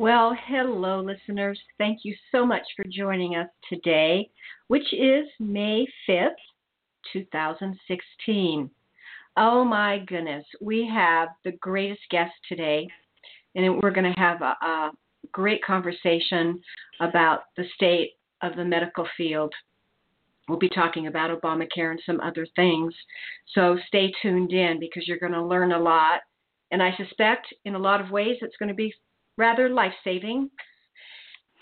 Well, hello, listeners. Thank you so much for joining us today, which is May 5th, 2016. Oh my goodness, we have the greatest guest today, and we're going to have a, a great conversation about the state of the medical field. We'll be talking about Obamacare and some other things. So stay tuned in because you're going to learn a lot. And I suspect in a lot of ways it's going to be rather life saving.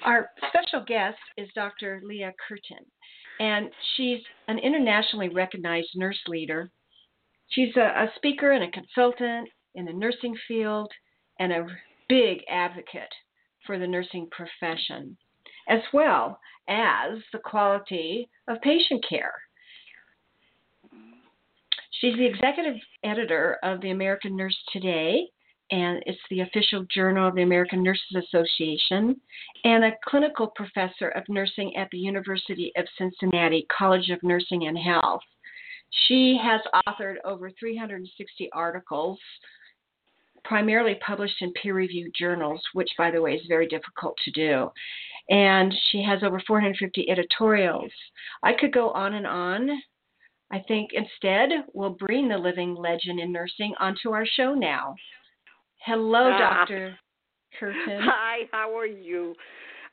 Our special guest is Dr. Leah Curtin, and she's an internationally recognized nurse leader. She's a, a speaker and a consultant in the nursing field and a big advocate for the nursing profession, as well as the quality of patient care. She's the executive editor of the American Nurse Today and it's the official journal of the American Nurses Association, and a clinical professor of nursing at the University of Cincinnati College of Nursing and Health. She has authored over 360 articles, primarily published in peer reviewed journals, which, by the way, is very difficult to do. And she has over 450 editorials. I could go on and on. I think instead we'll bring the living legend in nursing onto our show now. Hello, uh, Dr. Curtin. Hi, how are you?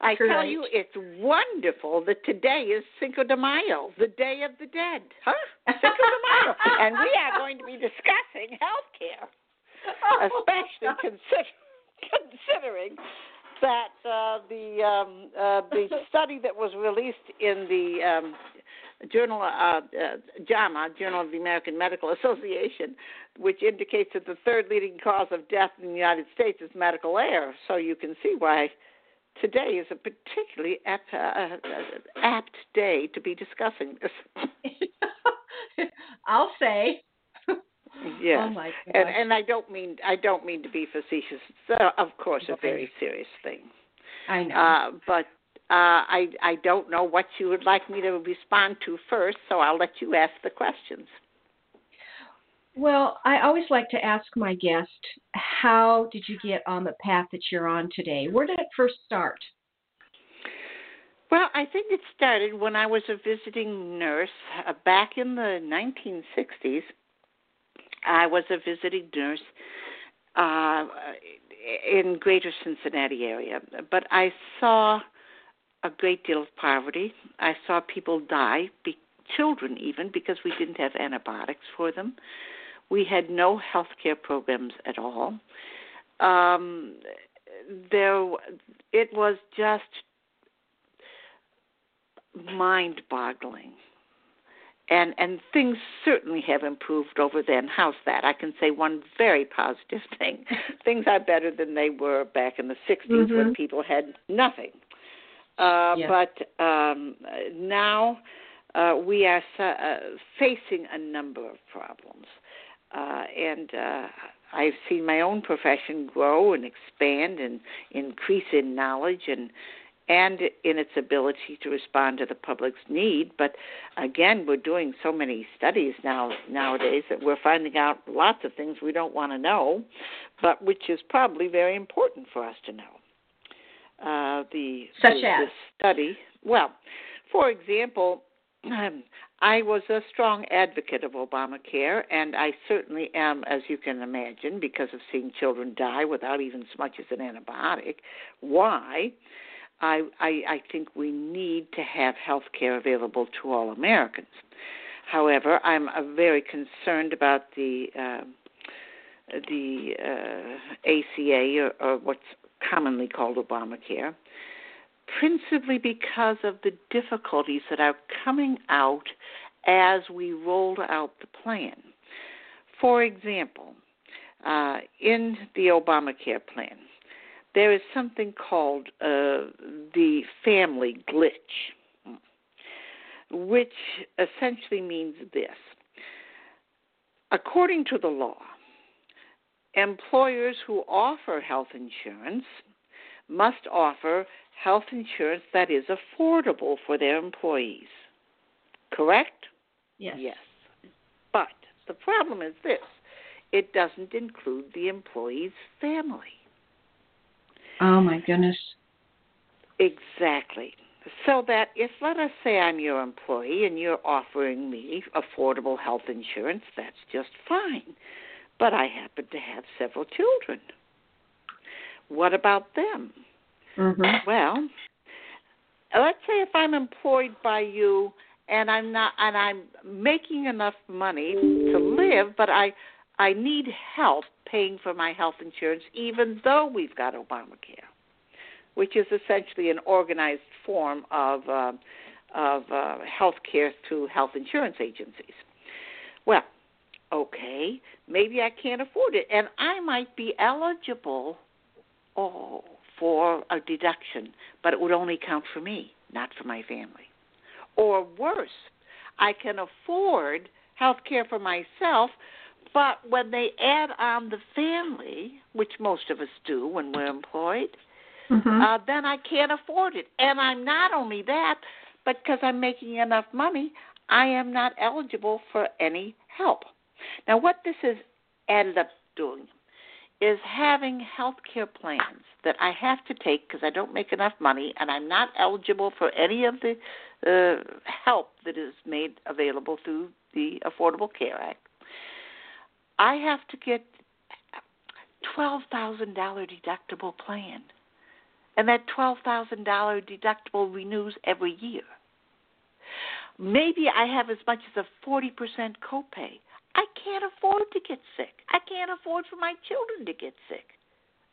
I Great. tell you, it's wonderful that today is Cinco de Mayo, the Day of the Dead. Huh? Cinco de Mayo. and we are going to be discussing health care, oh, especially consider, considering that uh, the um, uh, the study that was released in the um, Journal uh, uh, JAMA, Journal of the American Medical Association, which indicates that the third leading cause of death in the United States is medical error. So you can see why today is a particularly apt, uh, uh apt day to be discussing this. I'll say. Yes. Oh and, and I don't mean I don't mean to be facetious. It's uh, of course a very serious thing. I know. Uh, but uh, I I don't know what you would like me to respond to first, so I'll let you ask the questions. Well, I always like to ask my guest, how did you get on the path that you're on today? Where did it first start? Well, I think it started when I was a visiting nurse uh, back in the 1960s. I was a visiting nurse uh, in Greater Cincinnati area, but I saw a great deal of poverty. I saw people die, be, children even, because we didn't have antibiotics for them. We had no health care programs at all. Um, there, it was just mind-boggling and and things certainly have improved over then. How's that? I can say one very positive thing: things are better than they were back in the '60s mm-hmm. when people had nothing. Uh, But um, now uh, we are uh, facing a number of problems. Uh, and uh, I've seen my own profession grow and expand and increase in knowledge and and in its ability to respond to the public's need. But again, we're doing so many studies now nowadays that we're finding out lots of things we don't want to know, but which is probably very important for us to know uh, the, Such the, as? the study. Well, for example, um, I was a strong advocate of Obamacare, and I certainly am, as you can imagine, because of seeing children die without even so much as an antibiotic. Why? I, I, I think we need to have health care available to all Americans. However, I'm uh, very concerned about the uh, the uh, ACA or, or what's commonly called Obamacare, principally because of the difficulties that are coming out as we rolled out the plan. For example, uh, in the Obamacare plan, there is something called uh, the family glitch, which essentially means this. According to the law, employers who offer health insurance must offer health insurance that is affordable for their employees. Correct? Yes. Yes. But the problem is this it doesn't include the employee's family. Oh my goodness. Exactly. So that if, let us say, I'm your employee and you're offering me affordable health insurance, that's just fine. But I happen to have several children. What about them? Mm-hmm. Well, let's say if I'm employed by you and I'm not and I'm making enough money to live, but I I need help paying for my health insurance even though we've got Obamacare, which is essentially an organized form of uh, of uh, health care through health insurance agencies. Well, okay, maybe I can't afford it, and I might be eligible oh, for a deduction, but it would only count for me, not for my family. Or worse, I can afford health care for myself, but when they add on the family, which most of us do when we're employed, mm-hmm. uh, then I can't afford it. And I'm not only that, but because I'm making enough money, I am not eligible for any help. Now, what this has ended up doing is having health care plans that I have to take because I don't make enough money and I'm not eligible for any of the uh, help that is made available through the Affordable Care Act. I have to get $12,000 deductible plan. And that $12,000 deductible renews every year. Maybe I have as much as a 40% copay. I can't afford to get sick. I can't afford for my children to get sick.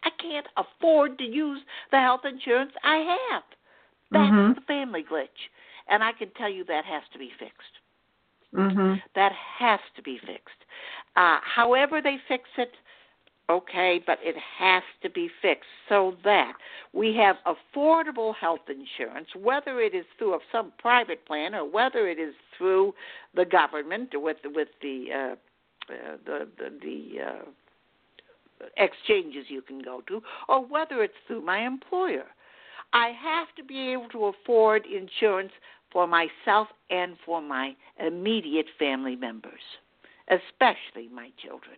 I can't afford to use the health insurance I have. That's mm-hmm. the family glitch. And I can tell you that has to be fixed. Mm-hmm. That has to be fixed. Uh, however, they fix it, okay, but it has to be fixed so that we have affordable health insurance, whether it is through some private plan or whether it is through the government with with the uh, uh, the the, the uh, exchanges you can go to, or whether it's through my employer. I have to be able to afford insurance for myself and for my immediate family members, especially my children.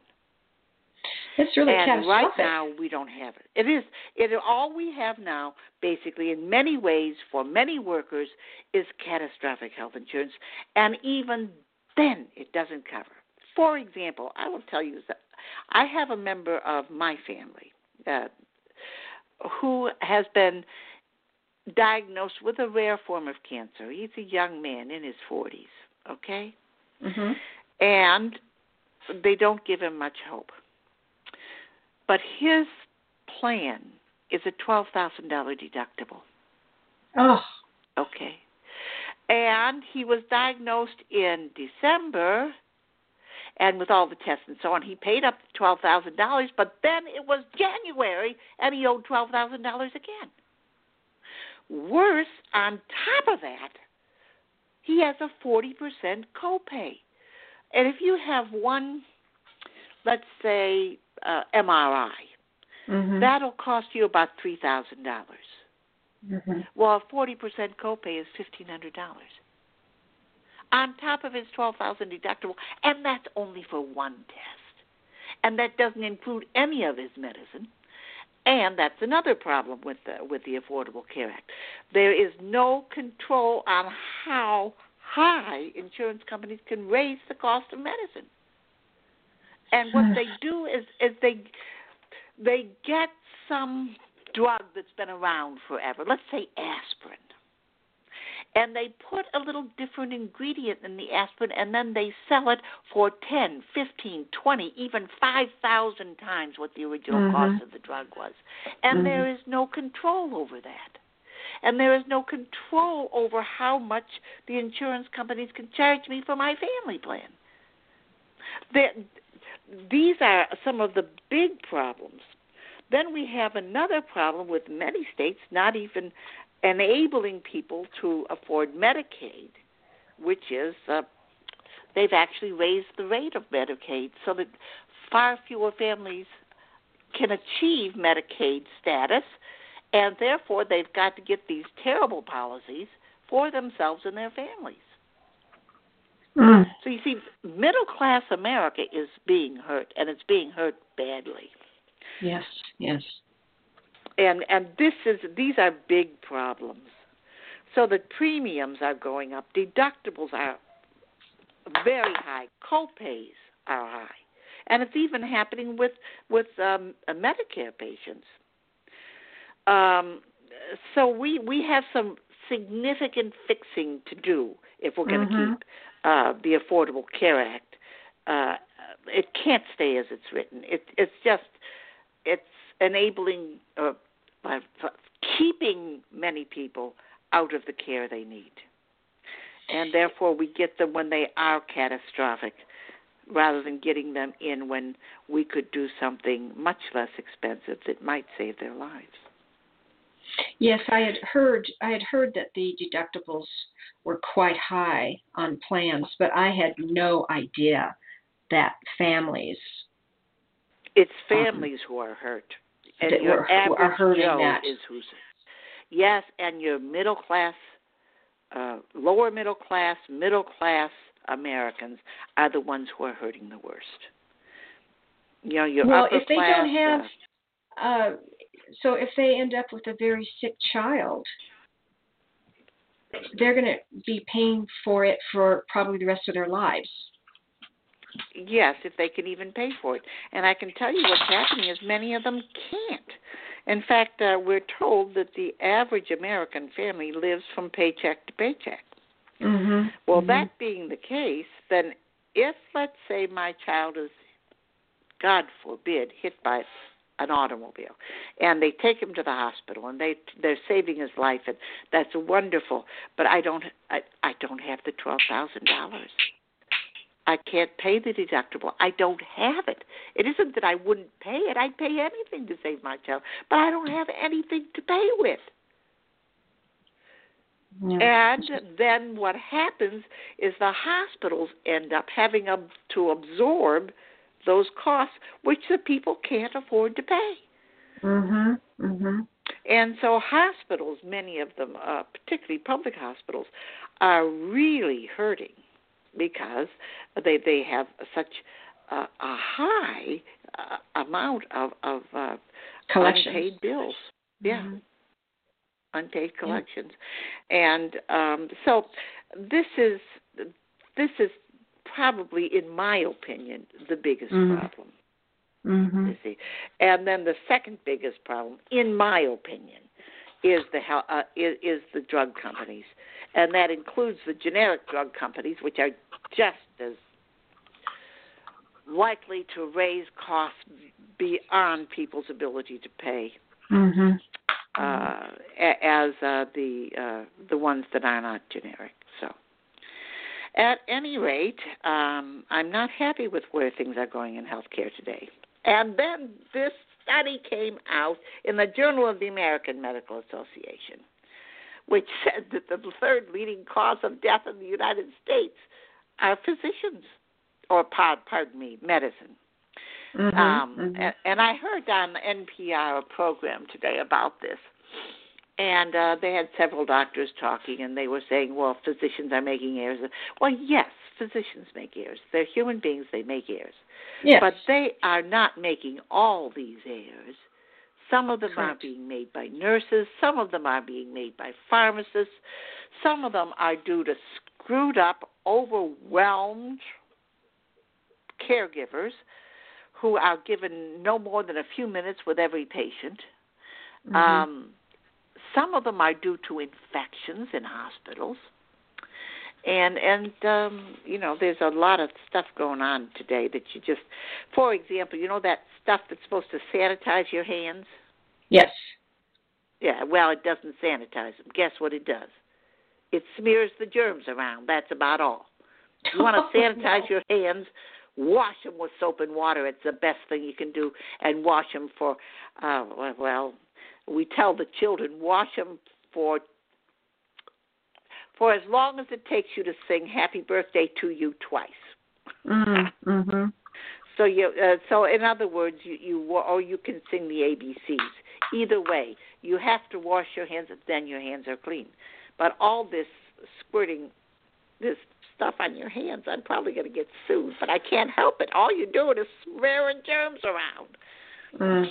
It's really and catastrophic. right now we don't have it. It is it all we have now, basically, in many ways, for many workers, is catastrophic health insurance, and even then, it doesn't cover. For example, I will tell you that I have a member of my family uh, who has been diagnosed with a rare form of cancer. He's a young man in his 40s, okay? Mm-hmm. And they don't give him much hope. But his plan is a $12,000 deductible. Oh. Okay. And he was diagnosed in December, and with all the tests and so on, he paid up $12,000, but then it was January, and he owed $12,000 again. Worse, on top of that, he has a 40% copay. And if you have one, let's say, uh, MRI, mm-hmm. that'll cost you about $3,000. Mm-hmm. Well, a 40% copay is $1,500. On top of his 12000 deductible, and that's only for one test. And that doesn't include any of his medicine. And that's another problem with the with the Affordable Care Act. There is no control on how high insurance companies can raise the cost of medicine. And what they do is is they they get some drug that's been around forever. Let's say aspirin. And they put a little different ingredient in the aspirin and then they sell it for 10, 15, 20, even 5,000 times what the original mm-hmm. cost of the drug was. And mm-hmm. there is no control over that. And there is no control over how much the insurance companies can charge me for my family plan. There, these are some of the big problems. Then we have another problem with many states not even enabling people to afford Medicaid, which is uh, they've actually raised the rate of Medicaid so that far fewer families can achieve Medicaid status, and therefore they've got to get these terrible policies for themselves and their families. Mm. So you see, middle class America is being hurt, and it's being hurt badly. Yes, yes. And and this is these are big problems. So the premiums are going up, deductibles are very high, co-pays are high, and it's even happening with with um, Medicare patients. Um, so we we have some significant fixing to do if we're going to mm-hmm. keep uh, the Affordable Care Act. Uh, it can't stay as it's written. It, it's just it's enabling uh, keeping many people out of the care they need, and therefore we get them when they are catastrophic, rather than getting them in when we could do something much less expensive that might save their lives. Yes, I had heard I had heard that the deductibles were quite high on plans, but I had no idea that families it's um, families um, who are hurt. And your were, average are hurting Joe that. is who's Yes, and your middle class uh, lower middle class, middle class Americans are the ones who are hurting the worst. You know, your well, upper if they class, don't have uh, uh, so if they end up with a very sick child, they're going to be paying for it for probably the rest of their lives. Yes, if they can even pay for it. And I can tell you what's happening is many of them can't. In fact, uh, we're told that the average American family lives from paycheck to paycheck. Mm-hmm. Well, mm-hmm. that being the case, then if, let's say, my child is, God forbid, hit by an automobile. And they take him to the hospital and they they're saving his life and that's wonderful. But i don't i i don't have the twelve thousand dollars. I can't pay the deductible. I don't have it. It isn't that i wouldn't pay it. I'd pay anything to save my child but i don't have anything to pay with. And then what happens is the hospitals end up having to absorb those costs, which the people can't afford to pay. Mhm. Mhm. And so hospitals, many of them, uh, particularly public hospitals, are really hurting because they they have such uh, a high uh, amount of of uh, unpaid bills. Yeah. Mm-hmm. Unpaid collections, yeah. and um, so this is this is probably, in my opinion, the biggest mm-hmm. problem. Mm-hmm. You see, and then the second biggest problem, in my opinion, is the uh, is, is the drug companies, and that includes the generic drug companies, which are just as likely to raise costs beyond people's ability to pay mm-hmm. uh, as uh, the uh, the ones that are not generic. At any rate, um, I'm not happy with where things are going in healthcare today. And then this study came out in the Journal of the American Medical Association, which said that the third leading cause of death in the United States are physicians, or pardon me, medicine. Mm-hmm, um, mm-hmm. And, and I heard on NPR a program today about this and uh, they had several doctors talking, and they were saying, "Well, physicians are making errors." Well, yes, physicians make errors. They're human beings; they make errors. Yes. But they are not making all these errors. Some of them Correct. are being made by nurses. Some of them are being made by pharmacists. Some of them are due to screwed up, overwhelmed caregivers who are given no more than a few minutes with every patient Mm-hmm. Um, some of them are due to infections in hospitals. And and um you know there's a lot of stuff going on today that you just for example you know that stuff that's supposed to sanitize your hands? Yes. Yeah well it doesn't sanitize them guess what it does? It smears the germs around. That's about all. You want to sanitize your hands? Wash them with soap and water. It's the best thing you can do and wash them for uh well we tell the children wash them for for as long as it takes you to sing "Happy Birthday to You" twice. Mm-hmm. mm-hmm. So you, uh, so in other words, you, you or you can sing the ABCs. Either way, you have to wash your hands, and then your hands are clean. But all this squirting, this stuff on your hands, I'm probably going to get sued. But I can't help it. All you're doing is smearing germs around. Mm.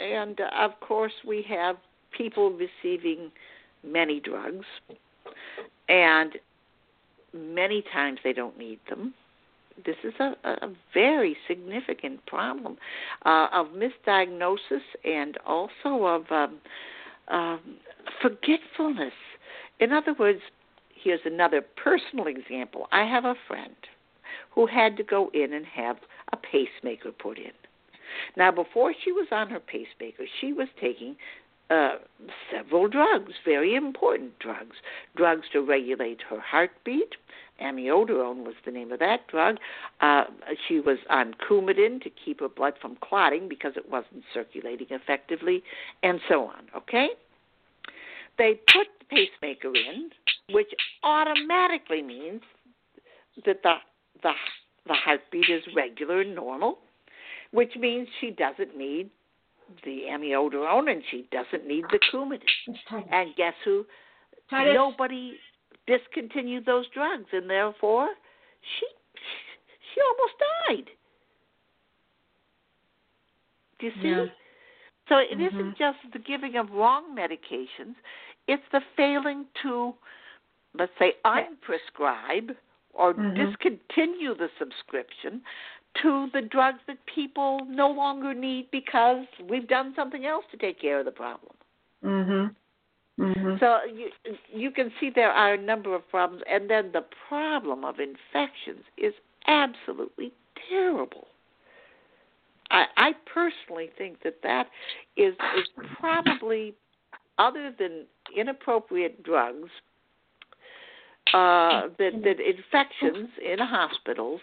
And uh, of course, we have people receiving many drugs and many times they don't need them. This is a, a very significant problem uh, of misdiagnosis and also of um, um, forgetfulness. In other words, here's another personal example. I have a friend who had to go in and have a pacemaker put in. Now, before she was on her pacemaker, she was taking uh, several drugs, very important drugs. Drugs to regulate her heartbeat. Amiodarone was the name of that drug. Uh, she was on Coumadin to keep her blood from clotting because it wasn't circulating effectively, and so on. Okay? They put the pacemaker in, which automatically means that the the the heartbeat is regular and normal, which means she doesn't need the amiodarone and she doesn't need the Coumadin. And guess who? Titus. Nobody discontinued those drugs, and therefore she she almost died. Do you see? Yeah. So it mm-hmm. not just the giving of wrong medications; it's the failing to, let's say, unprescribe or mm-hmm. discontinue the subscription to the drugs that people no longer need because we've done something else to take care of the problem. Mhm. Mm-hmm. So you you can see there are a number of problems, and then the problem of infections is absolutely terrible. I, I personally think that that is is probably, other than inappropriate drugs, uh, that that infections in hospitals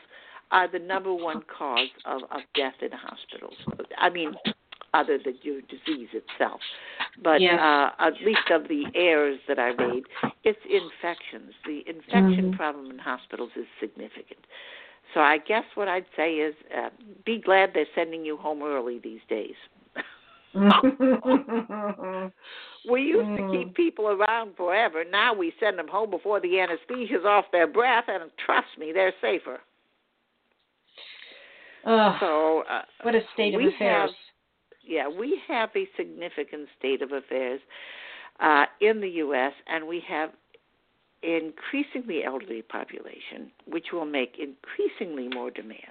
are the number one cause of, of death in hospitals. I mean, other than your disease itself. But yes. uh, at least of the errors that I made, it's infections. The infection mm-hmm. problem in hospitals is significant. So I guess what I'd say is uh, be glad they're sending you home early these days. we used to keep people around forever. Now we send them home before the anesthesia's off their breath, and trust me, they're safer. So uh, what a state of affairs. Have, yeah, we have a significant state of affairs uh, in the U.S., and we have increasingly elderly population, which will make increasingly more demands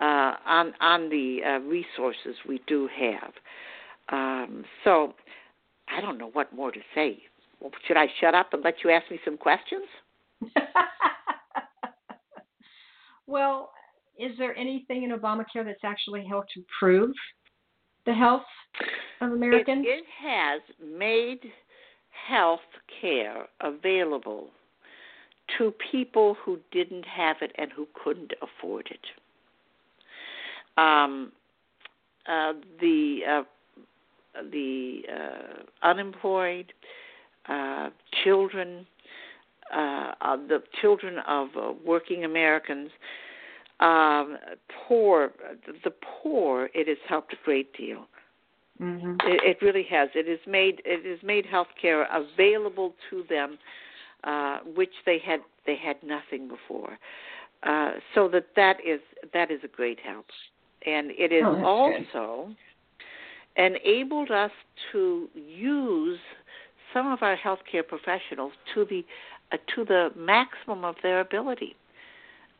uh, on on the uh, resources we do have. Um, so, I don't know what more to say. Should I shut up and let you ask me some questions? well, is there anything in Obamacare that's actually helped improve the health of Americans? It, it has made health care available to people who didn't have it and who couldn't afford it. Um, uh, the uh, the uh, unemployed, uh, children, uh, the children of uh, working Americans, um, poor, the poor, it has helped a great deal. Mm-hmm. It, it really has. It has made it has made health care available to them, uh, which they had they had nothing before. Uh, so that that is that is a great help, and it has oh, also good. enabled us to use some of our healthcare professionals to the uh, to the maximum of their ability.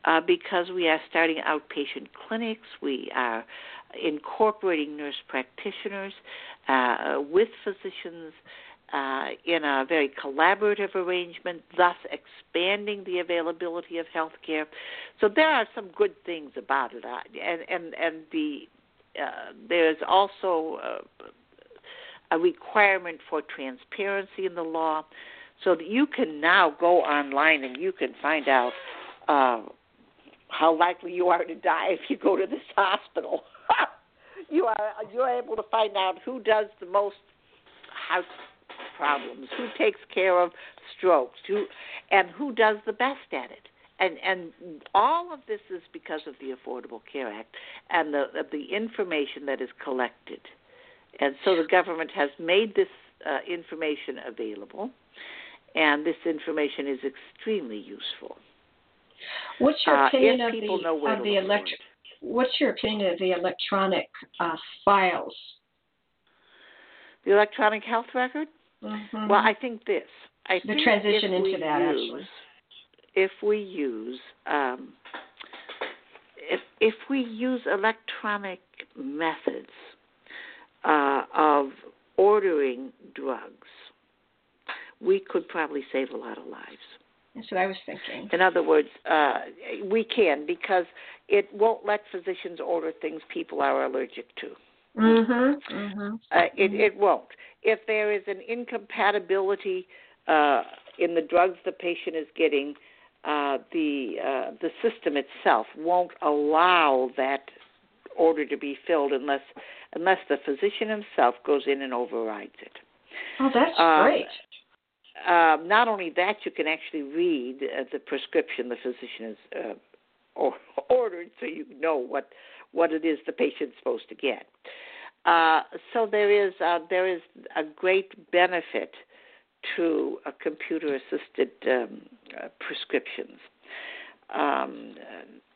Uh, because we are starting outpatient clinics. We are incorporating nurse practitioners uh, with physicians uh, in a very collaborative arrangement, thus expanding the availability of health care. So there are some good things about it, uh, and and and the uh, there's also a requirement for transparency in the law, so that you can now go online and you can find out uh, how likely you are to die if you go to this hospital. you are you're able to find out who does the most heart problems, who takes care of strokes, who and who does the best at it. And and all of this is because of the Affordable Care Act and the the information that is collected. And so the government has made this uh, information available, and this information is extremely useful. What's your uh, opinion uh, of the, of the electric? What's your opinion of the electronic uh, files? The electronic health record. Mm-hmm. Well, I think this. I the think transition into that use, actually. If we use um, if if we use electronic methods uh, of ordering drugs, we could probably save a lot of lives. That's what I was thinking. In other words, uh, we can because it won't let physicians order things people are allergic to. Mm-hmm. mm-hmm. Uh, it, it won't. If there is an incompatibility uh, in the drugs the patient is getting, uh, the uh, the system itself won't allow that order to be filled unless unless the physician himself goes in and overrides it. Oh, that's um, great. Uh, not only that, you can actually read uh, the prescription the physician has uh, or, ordered, so you know what what it is the patient's supposed to get. Uh, so there is uh, there is a great benefit to a computer-assisted um, uh, prescriptions. Um,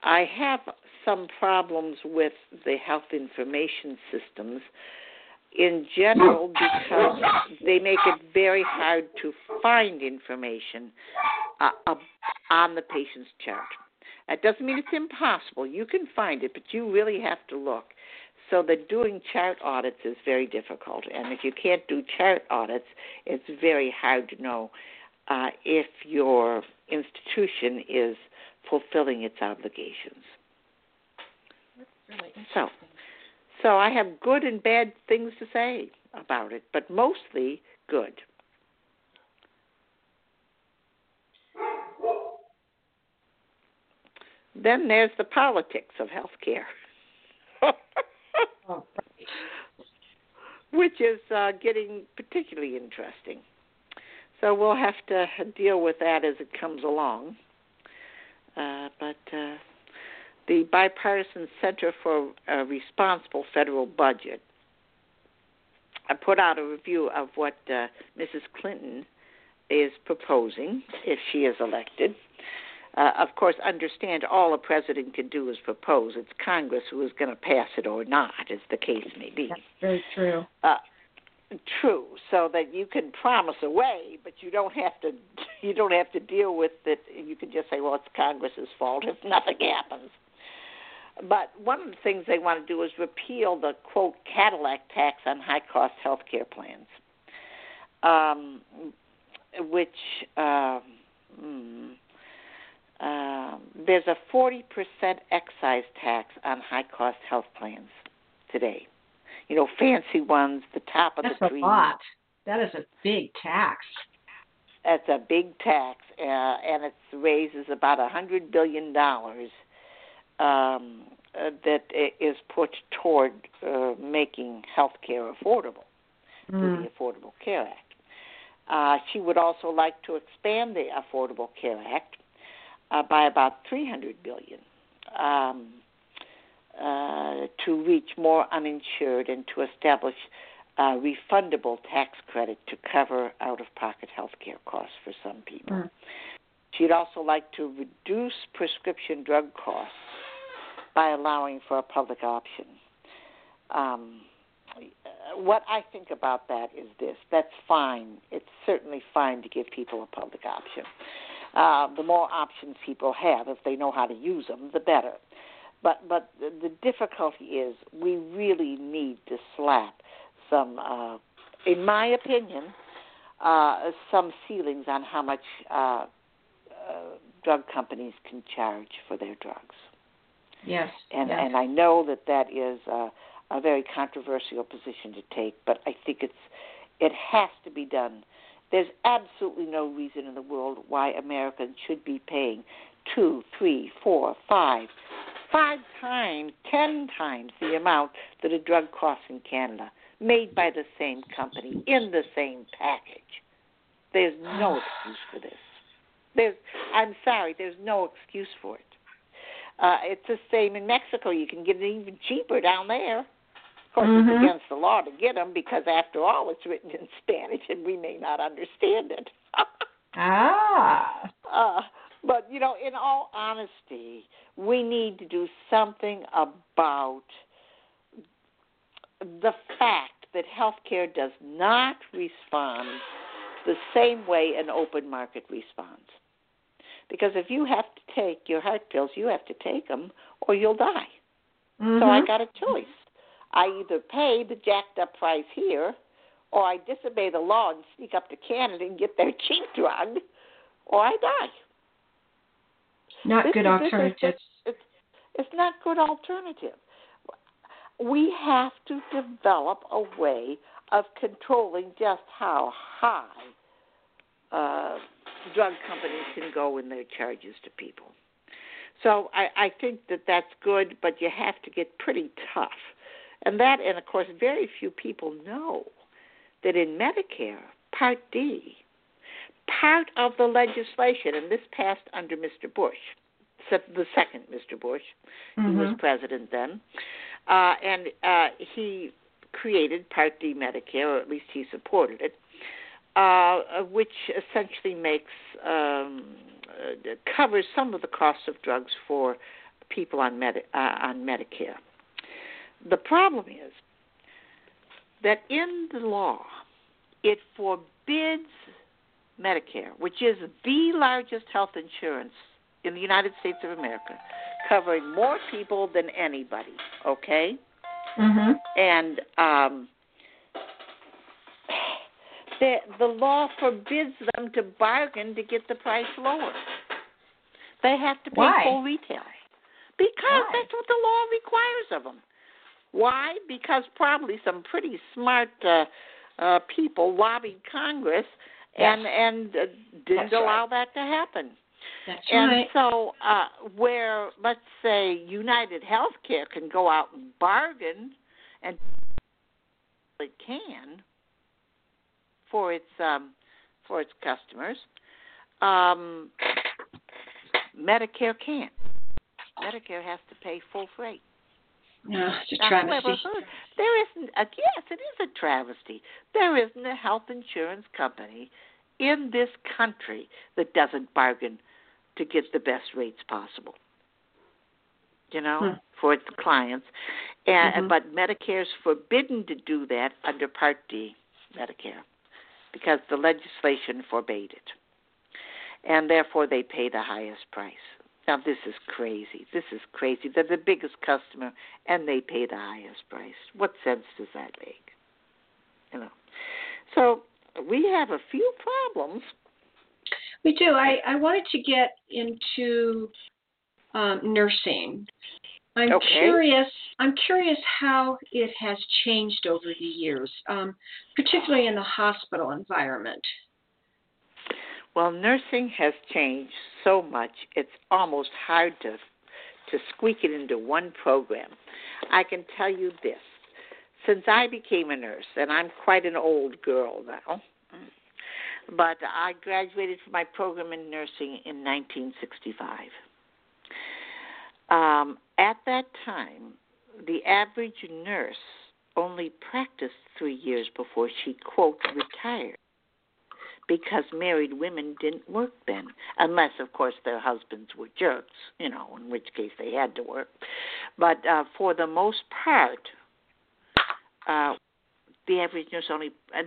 I have some problems with the health information systems in general because they make it very hard to find information uh, on the patient's chart. That doesn't mean it's impossible. You can find it, but you really have to look. So that doing chart audits is very difficult, and if you can't do chart audits, it's very hard to know uh, if your institution is fulfilling its obligations. Really so, so I have good and bad things to say about it, but mostly good. Then there's the politics of healthcare. oh, Which is uh, getting particularly interesting. So we'll have to deal with that as it comes along. Uh, but uh, the Bipartisan Center for a Responsible Federal Budget I put out a review of what uh, Mrs. Clinton is proposing if she is elected. Uh, of course, understand all a president can do is propose. It's Congress who is going to pass it or not, as the case may be. That's very true. Uh, true, so that you can promise away, but you don't have to. You don't have to deal with it. You can just say, "Well, it's Congress's fault if nothing happens." But one of the things they want to do is repeal the quote Cadillac tax on high cost health care plans, um, which uh, mm, uh, there's a 40% excise tax on high cost health plans today. You know, fancy ones, the top of That's the tree. That's a lot. That is a big tax. That's a big tax, uh, and it raises about a hundred billion dollars um, uh, that is put toward uh, making health care affordable mm. through the Affordable Care Act. Uh, she would also like to expand the Affordable Care Act uh, by about 300 billion um, uh, to reach more uninsured and to establish a refundable tax credit to cover out-of-pocket health care costs for some people. Mm. She'd also like to reduce prescription drug costs by allowing for a public option. Um, what I think about that is this that's fine. It's certainly fine to give people a public option. Uh, the more options people have, if they know how to use them, the better. But but the, difficulty is we really need to slap some, uh, in my opinion, uh, some ceilings on how much uh, uh, drug companies can charge for their drugs. Yes. And yes. and I know that that is a, a very controversial position to take, but I think it's it has to be done. There's absolutely no reason in the world why Americans should be paying two, three, four, five, five times, ten times the amount that a drug costs in Canada, made by the same company in the same package. There's no excuse for this. There's, I'm sorry, there's no excuse for it. Uh, it's the same in Mexico. You can get it even cheaper down there. Of course, mm-hmm. it's against the law to get them because, after all, it's written in Spanish and we may not understand it. ah. Uh, but you know, in all honesty, we need to do something about the fact that healthcare does not respond the same way an open market responds. Because if you have to take your heart pills, you have to take them or you'll die. Mm-hmm. So I got a choice. I either pay the jacked up price here, or I disobey the law and sneak up to Canada and get their cheap drug, or I die. Not this good alternatives. It's, it's not good alternative. We have to develop a way of controlling just how high uh, drug companies can go in their charges to people. So I, I think that that's good, but you have to get pretty tough. And that, and of course, very few people know that in Medicare, Part D, part of the legislation, and this passed under Mr. Bush, the second Mr. Bush, mm-hmm. who was president then, uh, and uh, he created Part D Medicare, or at least he supported it, uh, which essentially makes um, uh, covers some of the cost of drugs for people on Medi- uh, on Medicare. The problem is that in the law, it forbids Medicare, which is the largest health insurance in the United States of America, covering more people than anybody. Okay, mm-hmm. and um, the the law forbids them to bargain to get the price lower. They have to pay Why? full retail because Why? that's what the law requires of them. Why? Because probably some pretty smart uh, uh, people lobbied Congress and Yes. and uh, didn't That's allow right. that to happen. That's And right. so, uh, where let's say United Healthcare can go out and bargain, and it can for its um, for its customers, um, Medicare can't. Medicare has to pay full freight. No, it's a travesty. heard- There isn't. A, yes, it is a travesty. There isn't a health insurance company in this country that doesn't bargain to get the best rates possible. You know, Hmm. for its clients, and Mhm. but Medicare's forbidden to do that under Part D Medicare because the legislation forbade it, and therefore they pay the highest price. Now this is crazy. This is crazy. They're the biggest customer and they pay the highest price. What sense does that make? You know. So we have a few problems. We do. I, I wanted to get into um, nursing. I'm Okay. curious. I'm curious how it has changed over the years, um, particularly in the hospital environment. Well, nursing has changed so much; it's almost hard to to squeak it into one program. I can tell you this: since I became a nurse, and I'm quite an old girl now, but I graduated from my program in nursing in 1965. Um, at that time, the average nurse only practiced three years before she quote retired because married women didn't work then, unless, of course, their husbands were jerks, you know, in which case they had to work. But uh, for the most part, uh, the average nurse only uh,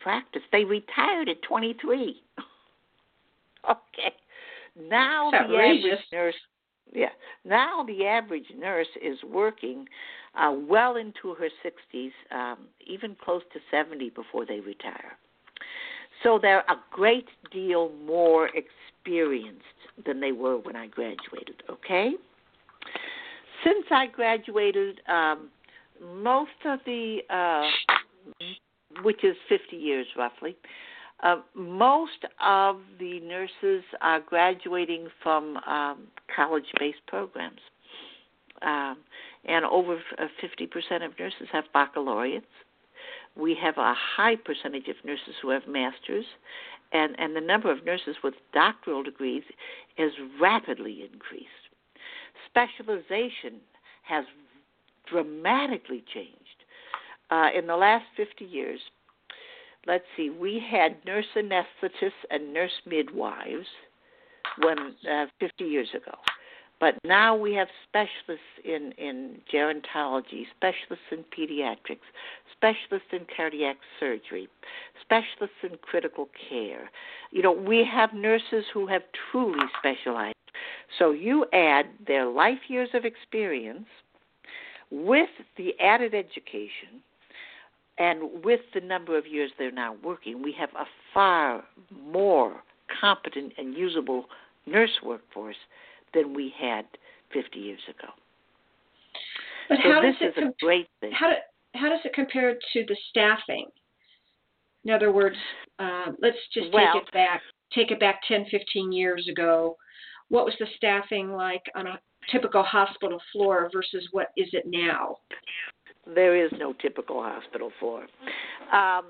practiced. They retired at 23. okay. now the average nurse yeah now the average nurse is working uh, well into her 60s, um, even close to 70 before they retire. So they're a great deal more experienced than they were when I graduated, okay? Since I graduated, um, most of the, uh, which is 50 years roughly, uh, most of the nurses are graduating from um, college based programs. Um, and over 50% uh, of nurses have baccalaureates. We have a high percentage of nurses who have masters, and, and the number of nurses with doctoral degrees has rapidly increased. Specialization has dramatically changed. Uh, in the last 50 years, let's see, we had nurse anesthetists and nurse midwives when uh, 50 years ago. But now we have specialists in, in gerontology, specialists in pediatrics, specialists in cardiac surgery, specialists in critical care. You know, we have nurses who have truly specialized. So you add their life years of experience with the added education and with the number of years they're now working, we have a far more competent and usable nurse workforce than we had 50 years ago. But so how this does is it com- a great thing. How, do, how does it compare to the staffing? In other words, uh, let's just well, take it back. Take it back 10, 15 years ago. What was the staffing like on a typical hospital floor versus what is it now? There is no typical hospital floor. Um,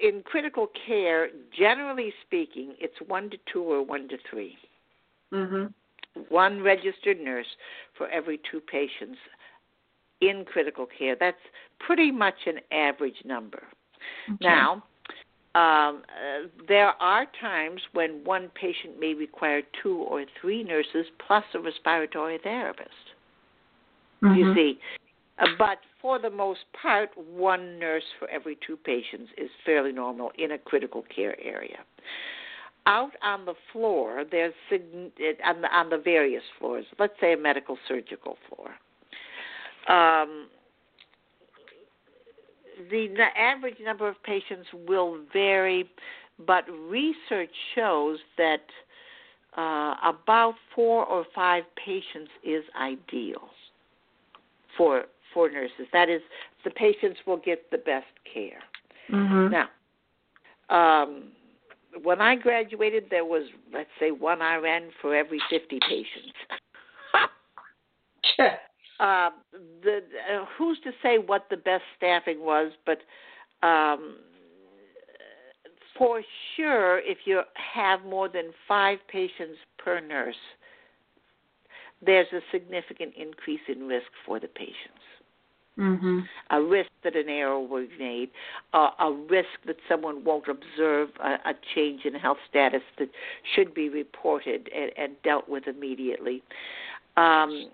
in critical care, generally speaking, it's one to two or one to 3 Mm-hmm one registered nurse for every two patients in critical care. That's pretty much an average number. Okay. Now, um, uh, there are times when one patient may require two or three nurses plus a respiratory therapist. Mm-hmm. You see, uh, but for the most part, one nurse for every two patients is fairly normal in a critical care area out on the floor, there's on the on the various floors. Let's say a medical surgical floor. Um, the average number of patients will vary, but research shows that uh, about four or five patients is ideal for for nurses. That is, the patients will get the best care. Mm-hmm. Now, um, when I graduated, there was let's say one RN for every 50 patients. uh, the uh, who's to say what the best staffing was, but um, for sure, if you have more than five patients per nurse, there's a significant increase in risk for the patients mm-hmm. a risk that an error will be made, uh, a risk that someone won't observe a, a, change in health status that should be reported and, and dealt with immediately. Um,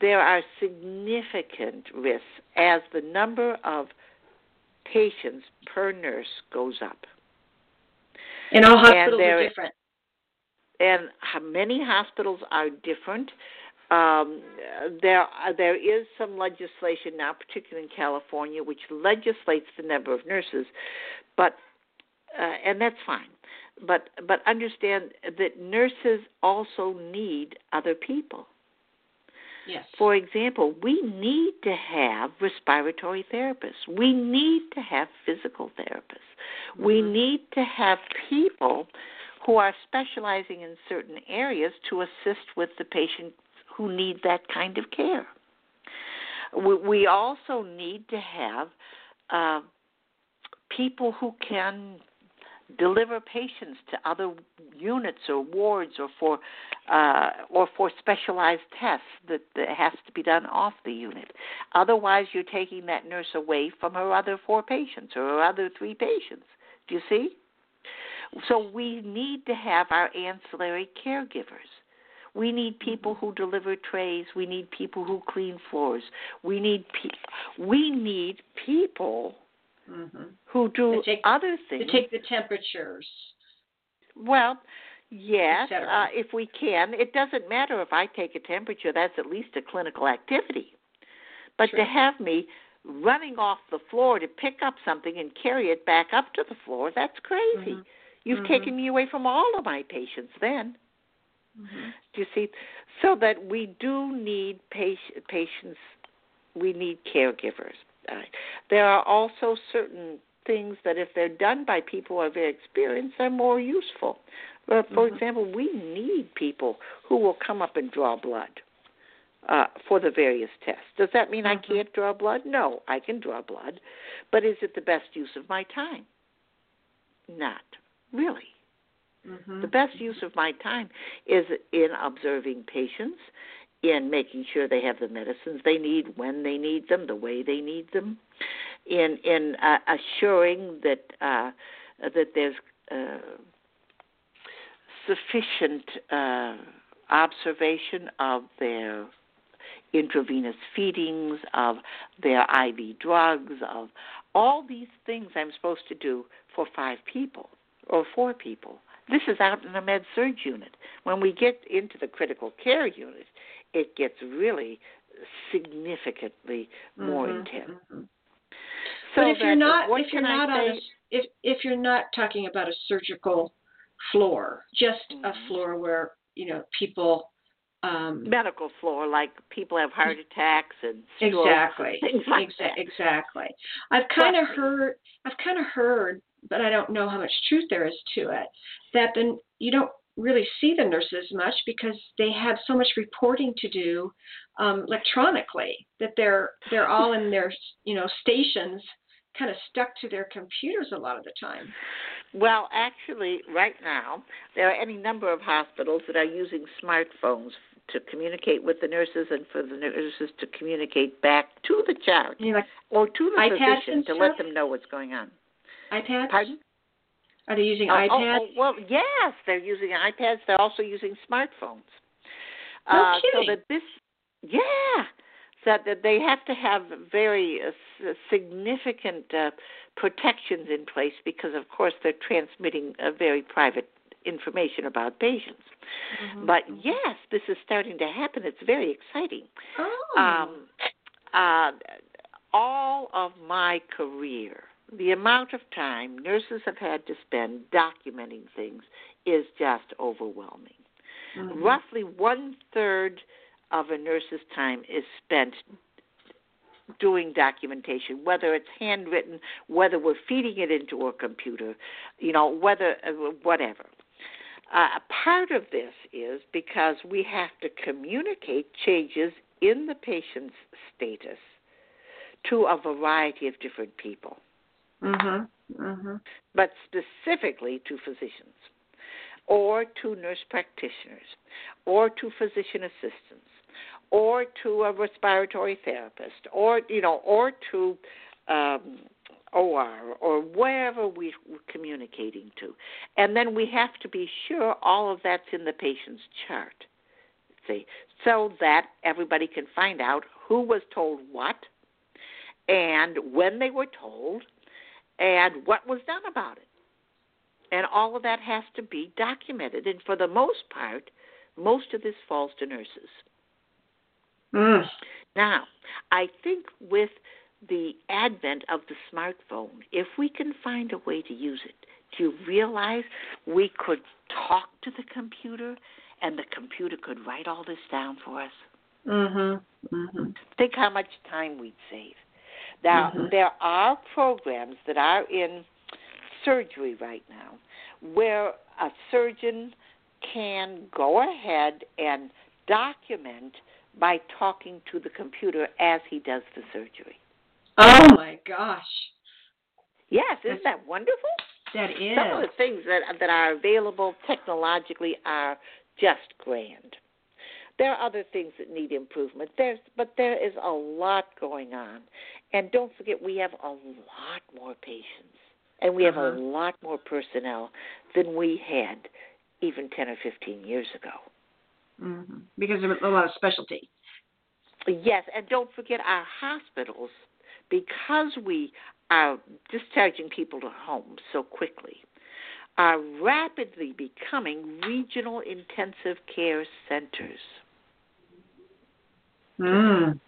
there are significant risks as the number of patients per nurse goes up. And all hospitals and are different. And many hospitals are different. Um, there, there is some legislation now, particularly in California, which legislates the number of nurses, but uh, and that's fine. But but understand that nurses also need other people. Yes. For example, we need to have respiratory therapists. We need to have physical therapists. Mm-hmm. We need to have people who are specializing in certain areas to assist with the patient who need that kind of care. We, also need to have uh, people who can deliver patients to other units or wards or for uh, or for specialized tests that, that has to be done off the unit. Otherwise, you're taking that nurse away from her other four patients or her other three patients. Do you see? So we need to have our ancillary caregivers. We need people who deliver trays. We need people who clean floors. We need pe- we need people mm-hmm. who do take, other things. To take the temperatures. Well, Yes, uh, if we can. It doesn't matter if I take a temperature, that's at least a clinical activity. But True. to have me running off the floor to pick up something and carry it back up to the floor, that's crazy. Mm-hmm. You've Mhm. taken me away from all of my patients then. Mm-hmm. Do you see? So that we do need patient, patients, we need caregivers. Uh, there are also certain things that, if they're done by people who are very experienced, are more useful. Uh, for Mhm. example, we need people who will come up and draw blood uh, for the various tests. Does that mean I Mhm. can't draw blood? No, I can draw blood. But is it the best use of my time? Not really. Mm-hmm. The best use of my time is in observing patients, in making sure they have the medicines they need when they need them, the way they need them, in in uh, assuring that uh, that there's uh, sufficient uh, observation of their intravenous feedings, of their IV drugs, of all these things I'm supposed to do for five people or four people. This is out in a med surg unit. When we get into the critical care unit, it gets really significantly more Mhm, intense. mhm. So but if you're not if you're I not on a if if you're not talking about a surgical floor, just a Mhm. floor where you know people um, medical floor, like people have heart attacks and strokes exactly things like exa- that. exactly. I've kind of heard I've kind of heard, but I don't know how much truth there is to it. That then you don't really see the nurses much because they have so much reporting to do um, electronically that they're they're all in their you know stations kind of stuck to their computers a lot of the time. Well, actually, right now, there are any number of hospitals that are using smartphones to communicate with the nurses and for the nurses to communicate back to the chart like or to the physician to let them know what's going on. iPads? Pardon? Are they using Oh, oh, iPads? oh, well, yes, they're using iPads. They're also using smartphones. No uh, so that this, yeah, that that they have to have very uh, significant uh, protections in place because, of course, they're transmitting uh, very private information about patients. Mhm. But yes, this is starting to happen. It's very exciting. Oh. Um, uh, all of my career, the amount of time nurses have had to spend documenting things is just overwhelming. Mhm. Roughly one third of a nurse's time is spent doing documentation, whether it's handwritten, whether we're feeding it into a computer, you know, whether uh, whatever. Uh, part of this is because we have to communicate changes in the patient's status to a variety of different people, Mhm. Mhm. but specifically to physicians or to nurse practitioners or to physician assistants or to a respiratory therapist or you know or to um, OR or wherever we, we're communicating to. And then we have to be sure all of that's in the patient's chart. See, so that everybody can find out who was told what and when they were told and what was done about it. And all of that has to be documented. And for the most part, most of this falls to nurses. Mm. Now, I think with the advent of the smartphone, if we can find a way to use it, do you realize we could talk to the computer and the computer could write all this down for us? Mhm. Mhm. Think how much time we'd save. Now, Mhm. there are programs that are in surgery right now where a surgeon can go ahead and document by talking to the computer as he does the surgery. Oh my gosh. Yes, isn't that wonderful? That is. Some of the things that that are available technologically are just grand. There are other things that need improvement. There's but there is a lot going on. And don't forget we have a lot more patients and we have a Uh-huh. lot more personnel than we had even 10 or 15 years ago. Mhm. Because there's a lot of specialty. Yes, and don't forget our hospitals, because we are discharging people to homes so quickly. are rapidly becoming regional intensive care centers. Mm.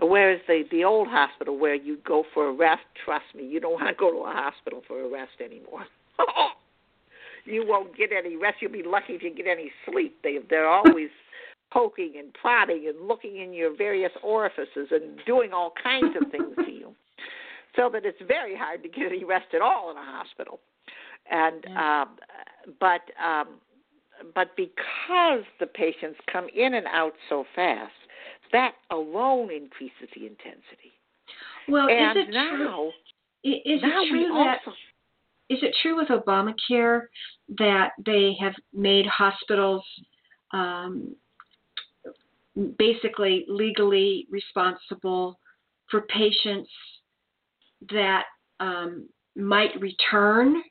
Whereas the the old hospital where you go for a rest, trust me, you don't want to go to a hospital for a rest anymore. you won't get any rest. You'll be lucky if you get any sleep. They they're always poking and prodding and looking in your various orifices and doing all kinds of things to you, so that it's very hard to get any rest at all in a hospital. And yeah. um, but um, but because the patients come in and out so fast, that alone increases the intensity. Well, and is it now, true? Is now it true that also, is it true with Obamacare that they have made hospitals um, basically legally responsible for patients that um, might return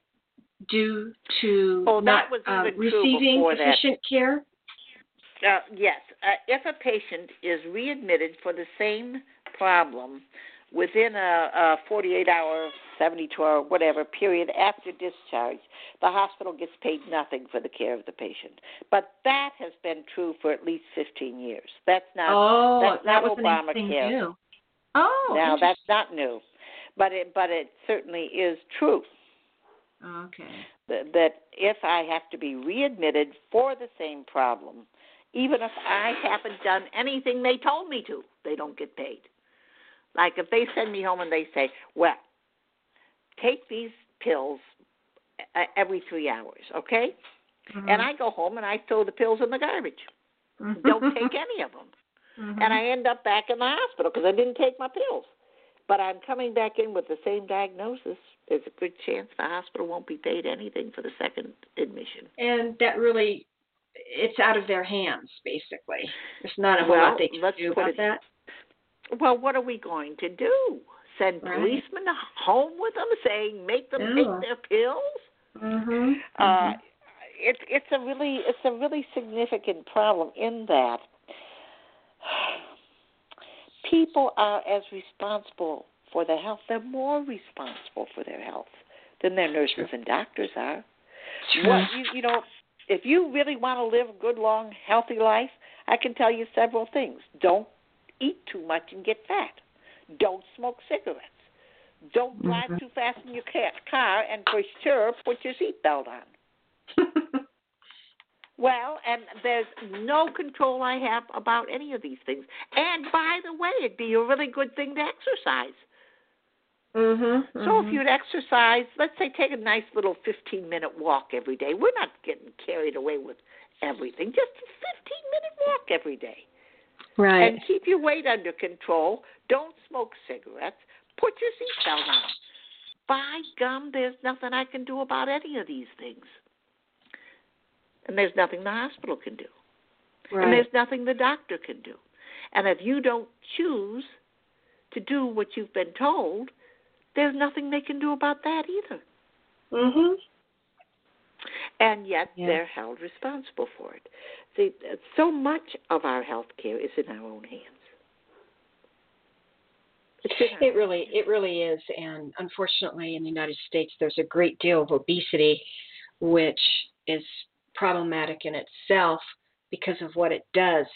due to oh, not that uh, receiving before sufficient care? Uh, yes, uh, if a patient is readmitted for the same problem within a, a 48 hour, 72 hour, whatever period after discharge, the hospital gets paid nothing for the care of the patient. But that has been true for at least 15 years. That's not oh, that's that not was Obamacare. new. Oh, now that's not new, but it but it certainly is true. Okay. That if I have to be readmitted for the same problem, even if I haven't done anything they told me to, they don't get paid. Like if they send me home and they say, "Well, take these pills every three hours, okay?" Mm-hmm. And I go home and I throw the pills in the garbage. don't take any of them, mm-hmm. and I end up back in the hospital because I didn't take my pills. But I'm coming back in with the same diagnosis. There's a good chance the hospital won't be paid anything for the second admission. And that really, it's out of their hands, basically. There's not a whole well, lot they can do about it, that. Well, what are we going to do? Send Right. policemen home with them, saying make them Yeah. take their pills? Mm-hmm. Uh, it's it's a really it's a really significant problem in that people are as responsible for their health. They're more responsible for their health than their nurses and doctors are. What you you know, if you really want to live a good, long, healthy life, I can tell you several things. Don't eat too much and get fat. Don't smoke cigarettes. Don't drive Mhm. too fast in your ca- car, and for sure, put your seatbelt on. Well, and there's no control I have about any of these things. And by the way, it'd be a really good thing to exercise. Mm-hmm. So if you'd exercise, let's say take a nice little 15 minute walk every day. We're not getting carried away with everything. Just a 15 minute walk every day. right. And keep your weight under control. Don't smoke cigarettes. Put your seatbelt on. By gum, there's nothing I can do about any of these things. And there's nothing the hospital can do. And there's nothing the doctor can do. And if you don't choose to do what you've been told, there's nothing they can do about that either. Mhm. And yet they're held responsible for it. See, so much of our health care is in our own hands. It's in our It really, it really is, and unfortunately, in the United States, there's a great deal of obesity, which is problematic in itself because of what it does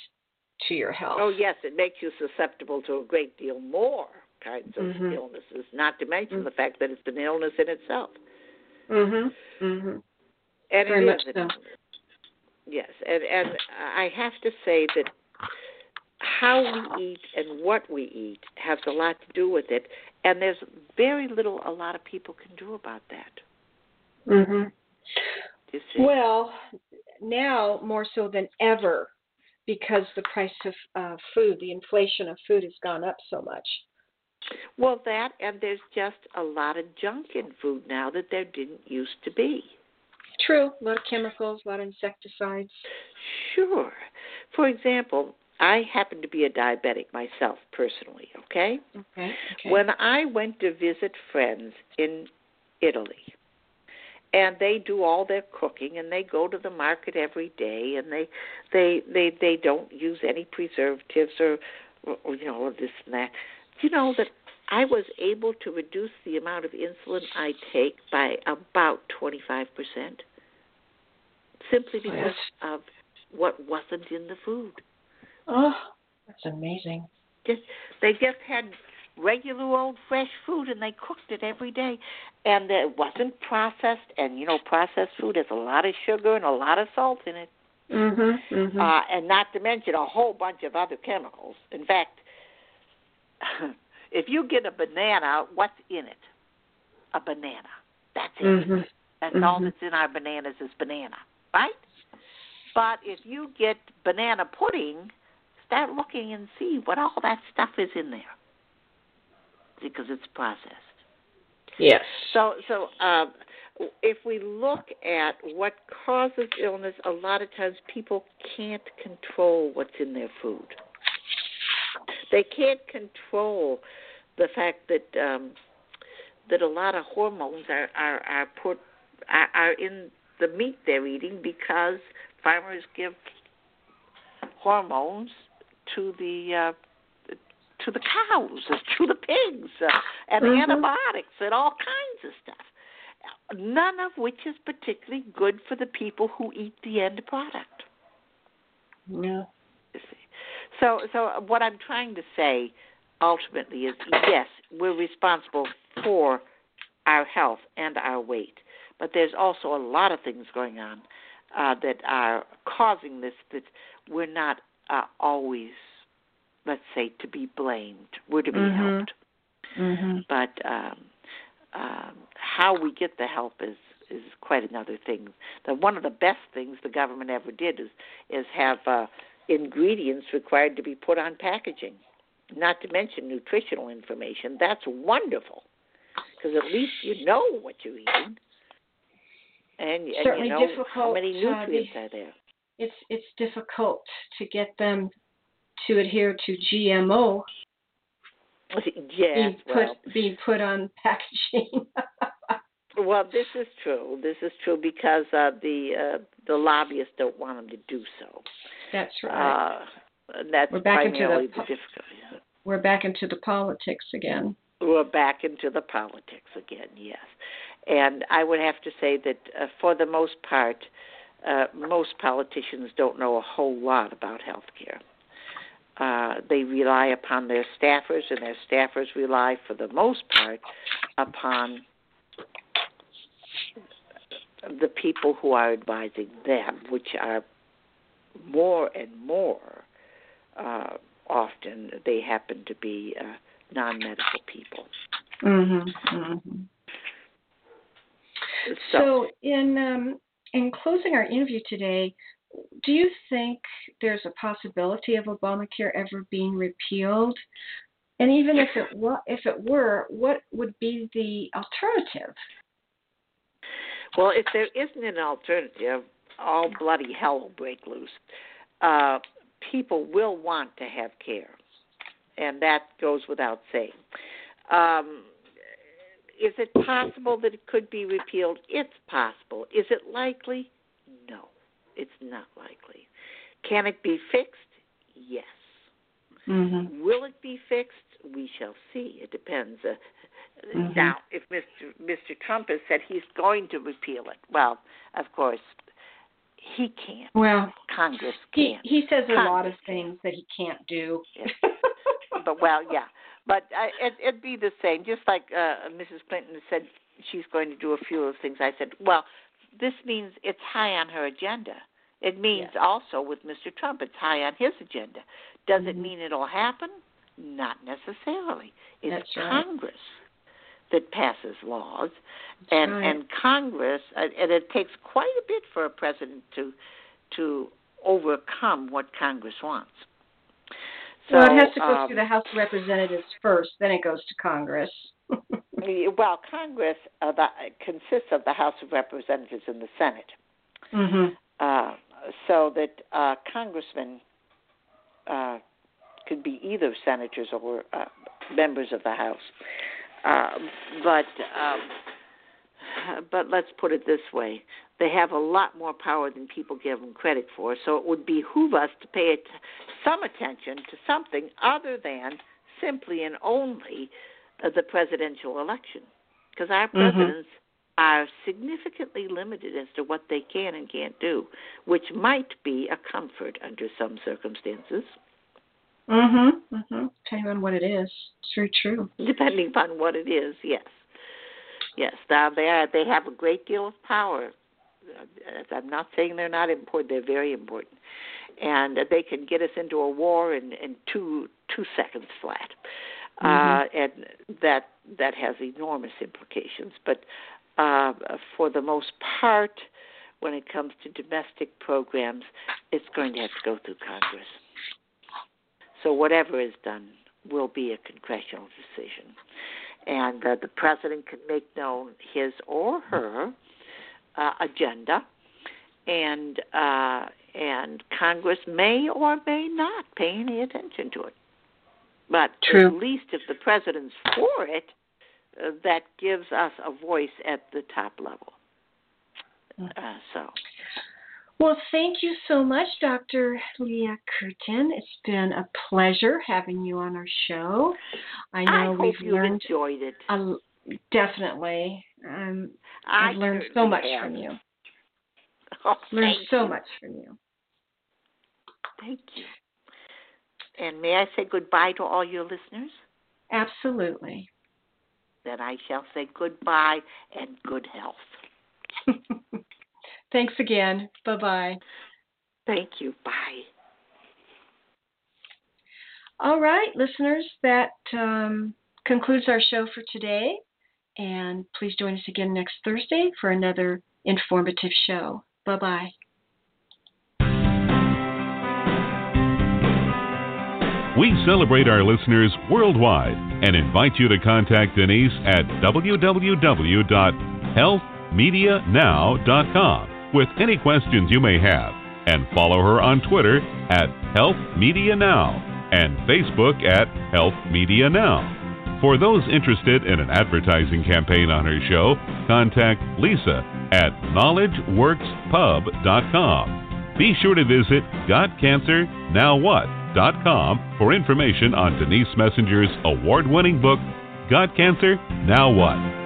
to your health. Oh yes, it makes you susceptible to a great deal more kinds of Mhm. illnesses. Not to mention Mm. the fact that it's an illness in itself, Mhm. Mhm. and Very it much an so. illness. Yes, and and I have to say that how we eat and what we eat has a lot to do with it, and there's very little a lot of people can do about that. Mhm. Well, now more so than ever, because the price of uh, food, the inflation of food, has gone up so much. Well, that and there's just a lot of junk in food now that there didn't used to be. True, a lot of chemicals, a lot of insecticides. Sure. For example, I happen to be a diabetic myself personally, okay? Okay. okay. When I went to visit friends in Italy, and they do all their cooking and they go to the market every day and they they they they don't use any preservatives or, or you know this and that. You know that I was able to reduce the amount of insulin I take by about 25%, simply because yes. of what wasn't in the food. Oh, that's amazing. Just they just had regular old fresh food and they cooked it every day and it wasn't processed and you know processed food has a lot of sugar and a lot of salt in it mhm mm-hmm. uh and not to mention a whole bunch of other chemicals in fact if you get a banana what's in it a banana that's it mm-hmm. that's mm-hmm. all that's in our bananas is banana right but if you get banana pudding start looking and see what all that stuff is in there because it's processed. Yes. So so um, if we look at what causes illness, a lot of times people can't control what's in their food. They can't control the fact that um, that a lot of hormones are are, are put are, are in the meat they're eating because farmers give hormones to the uh, to the cows, to the pigs, uh, and mm-hmm. antibiotics and all kinds of stuff. None of which is particularly good for the people who eat the end product. Yeah. So, so what I'm trying to say ultimately is yes, we're responsible for our health and our weight, but there's also a lot of things going on uh, that are causing this that we're not uh, always let's say, to be blamed. We're to be mm-hmm. helped. Mm-hmm. But um, um, how we get the help is is quite another thing. The one of the best things the government ever did is is have uh, ingredients required to be put on packaging. Not to mention nutritional information. That's wonderful because at least you know what you're eating, and, and you know how many nutrients uh, are there. It's it's difficult to get them to adhere to GMO yes, being put well, being put on packaging. well, this is true. This is true because uh, the uh, the lobbyists don't want them to do so. That's right. Uh, that's we're back into the, the difficulty. We're back into the politics again. We're back into the politics again. Yes, and I would have to say that uh, for the most part, uh, most politicians don't know a whole lot about health care. Uh, they rely upon their staffers, and their staffers rely, for the most part, upon the people who are advising them, which are more and more uh, often they happen to be uh, non-medical people. Mm-hmm, mm-hmm. So, so, in um, in closing our interview today, do you think there's a possibility of Obamacare ever being repealed? And even if it were, if it were, what would be the alternative? Well, if there isn't an alternative, all bloody hell will break loose. Uh, people will want to have care, and that goes without saying. Um, is it possible that it could be repealed? It's possible. Is it likely? No it's not likely. Can it be fixed? Yes. Mm-hmm. Will it be fixed? We shall see. It depends. Uh, mm-hmm. Now, if Mr. Mr. Trump has said he's going to repeal it, well, of course, he can't. Well, Congress can't. He, he says Congress a lot of things that he can't do. Yes. but well, yeah. But uh, it, it'd be the same. Just like uh, Mrs. Clinton said, she's going to do a few of the things. I said, well, this means it's high on her agenda. It means also with Mr. Trump, it's high on his agenda. Does mm-hmm. it mean it'll happen? Not necessarily. It's That's Congress right. That passes laws, and right. and Congress, uh, and it takes quite a bit for a president to to overcome what Congress wants. So, well, it has to go um, through the House of Representatives first, then it goes to Congress. well, Congress uh, the, consists of the House of Representatives and the Senate. Mm-hmm. Uh, so that uh, congressmen uh, could be either senators or uh, members of the House. Uh, but um, but let's put it this way: they have a lot more power than people give them credit for. So it would behoove us to pay it some attention to something other than simply and only the presidential election because our mm-hmm. presidents mm-hmm. are significantly limited as to what they can and can't do, which might be a comfort under some circumstances. Mhm. Mhm. Depending on what it is, it's very true. Depending upon what it is, yes, yes. Now they are, they have a great deal of power. I'm not saying they're not important; they're very important, and they can get us into a war in in two two seconds flat, mm-hmm. uh, and that that has enormous implications. But uh, for the most part, when it comes to domestic programs, it's going to have to go through Congress. So whatever is done will be a congressional decision. And uh, the president can make known his or her uh, agenda, and uh, and Congress may or may not pay any attention to it. But True. at least if the president's for it, uh, that gives us a voice at the top level. Mm. Uh, so. Well, thank you so much, Dr. Leah Curtin. It's been a pleasure having you on our show. I know I we've learned enjoyed it. A, definitely. Um, I've learned so much have. from you. Oh, learned so you. much from you. Thank you. And may I say goodbye to all your listeners? Absolutely. Then I shall say goodbye and good health. Thanks again. Bye bye. Thank you. Bye. All right, listeners, that um, concludes our show for today. And please join us again next Thursday for another informative show. Bye bye. We celebrate our listeners worldwide and invite you to contact Denise at www.healthmedianow.com with any questions you may have and follow her on Twitter at Health Media Now and Facebook at Health Media Now. For those interested in an advertising campaign on her show, contact Lisa at KnowledgeWorksPub.com. Be sure to visit GotCancerNowWhat.com for information on Denise Messenger's award winning book, Got Cancer? Now What?